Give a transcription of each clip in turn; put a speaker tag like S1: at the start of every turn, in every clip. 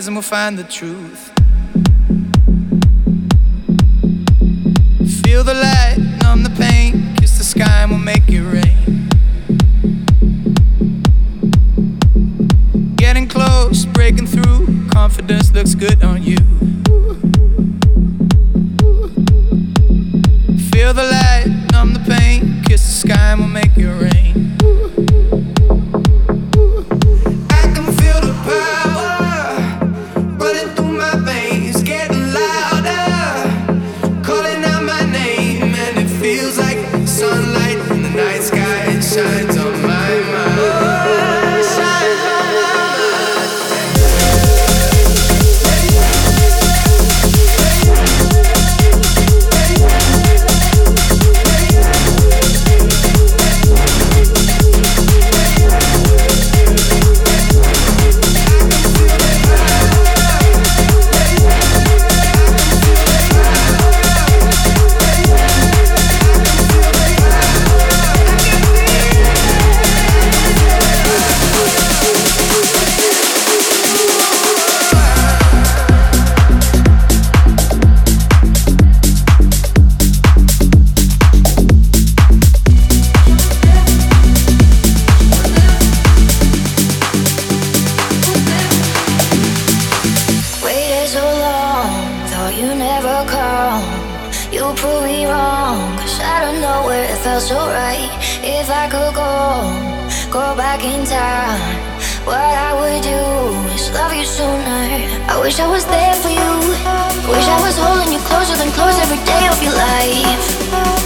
S1: Lies and we'll find the truth. Feel the light, numb the pain, kiss the sky and we'll make it rain. Getting close, breaking through, confidence looks good on you. felt so right. If I could go, go back in time, what I would
S2: do is love you sooner. I wish I was there for you.
S1: Wish I was holding you closer than close every day of your life.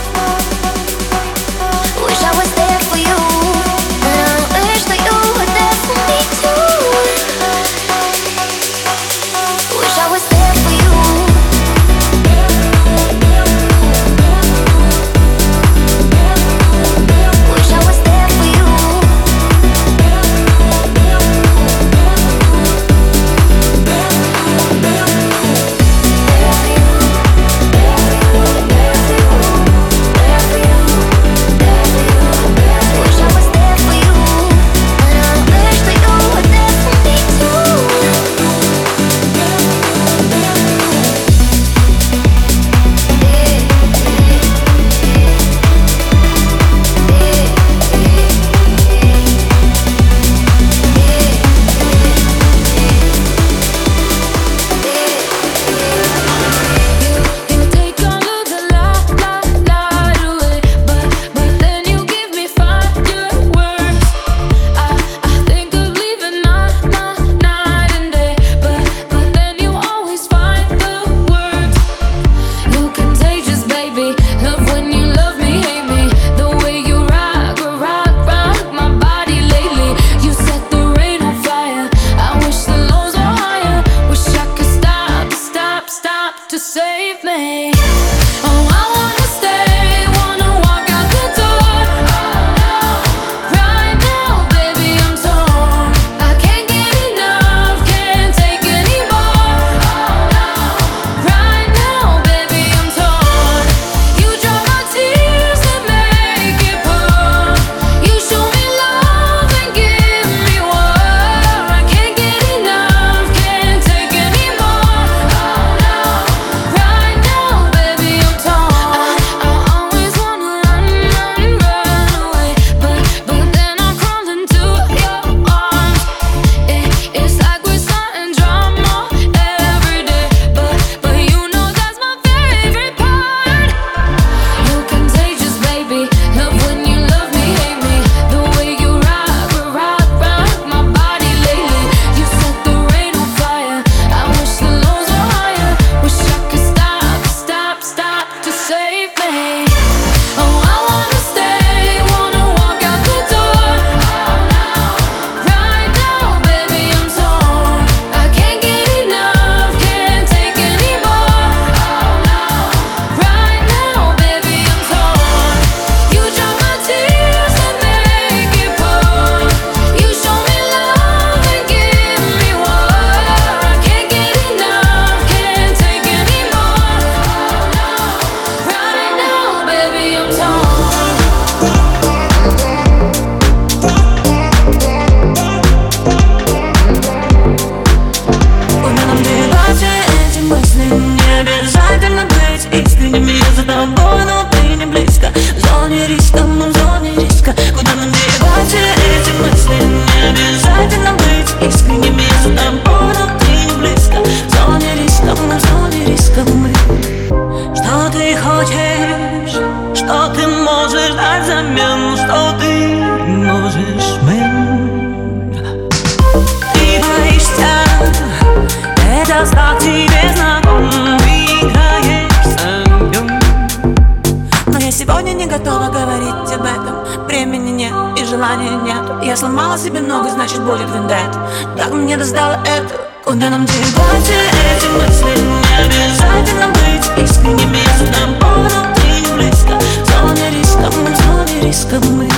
S2: Говорить об этом. Времени нет и желания нет Я сломала себе ногу, значит будет вендет Так мне достало это. Куда нам девать эти мысли? Не обязательно быть искренними Я задам поводу, ты не близко. В зоне риска, мы в зоне риска мы.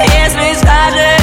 S2: Если скажешь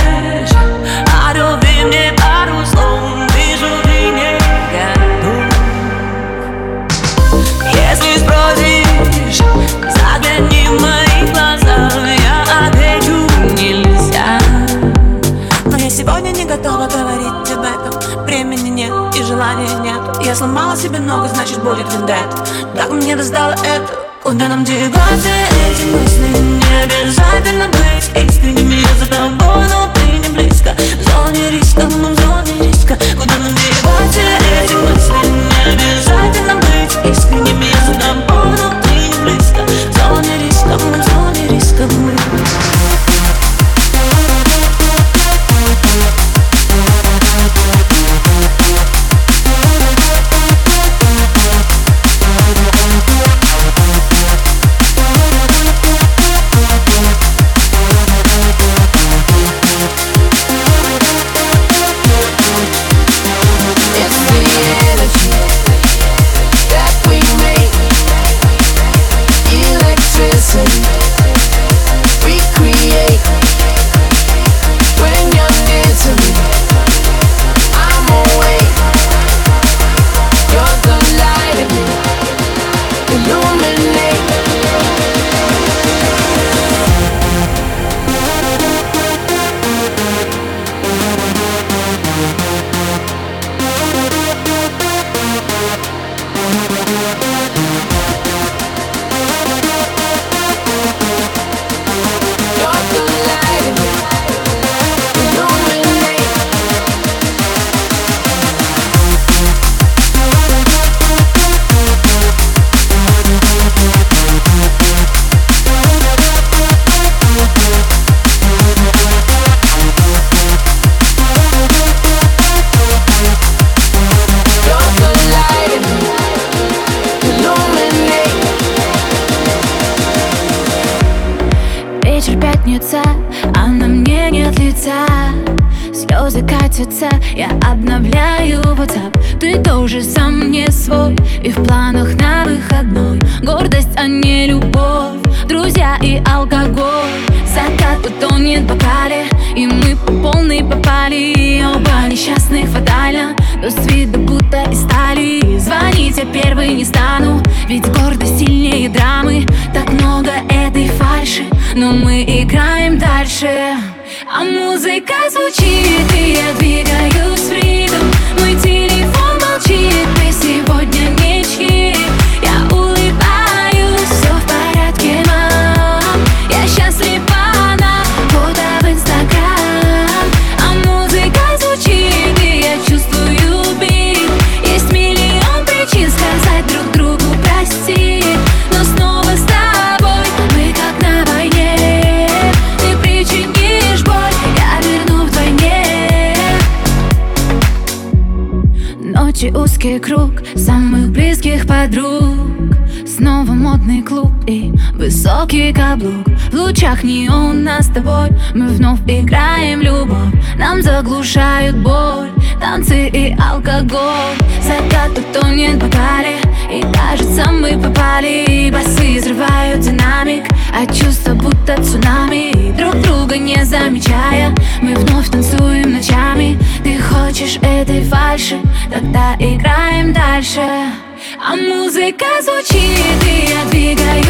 S2: значит будет вендет. Так мне достало это Куда нам деваться эти мысли? Не обязательно быть искренними. Я за тобой, но ты не близко. В зоне риска, мы в зоне риска. Куда нам деваться эти мысли? Не обязательно быть искренними. Я за тобой,
S3: Пятница, а на мне нет лица. Слезы катятся, я обновляю WhatsApp. Ты тоже сам не свой И в планах на выходной. Гордость, а не любовь Друзья и алкоголь. Закат утонет в бокале И мы по полной попали. Оба несчастных фатально Но с виду будто из стали. Звонить я первый не стану Ведь гордость сильнее драмы. Так много этой фальши Но мы играем дальше. А музыка звучит И я двигаюсь в ритм. Мой телефон Ночи узкий круг самых близких подруг. Снова модный клуб и высокий каблук. В лучах неон нас с тобой Мы вновь играем любовь. Нам заглушают боль Танцы и алкоголь. Закат утонет бокале И кажется мы попали. Басы взрывают динамик А чувства будто цунами. Друг друга не замечая Мы вновь танцуем ночами. Ты хочешь этой фальши? Тогда играем дальше. А музыка звучит, и я ритм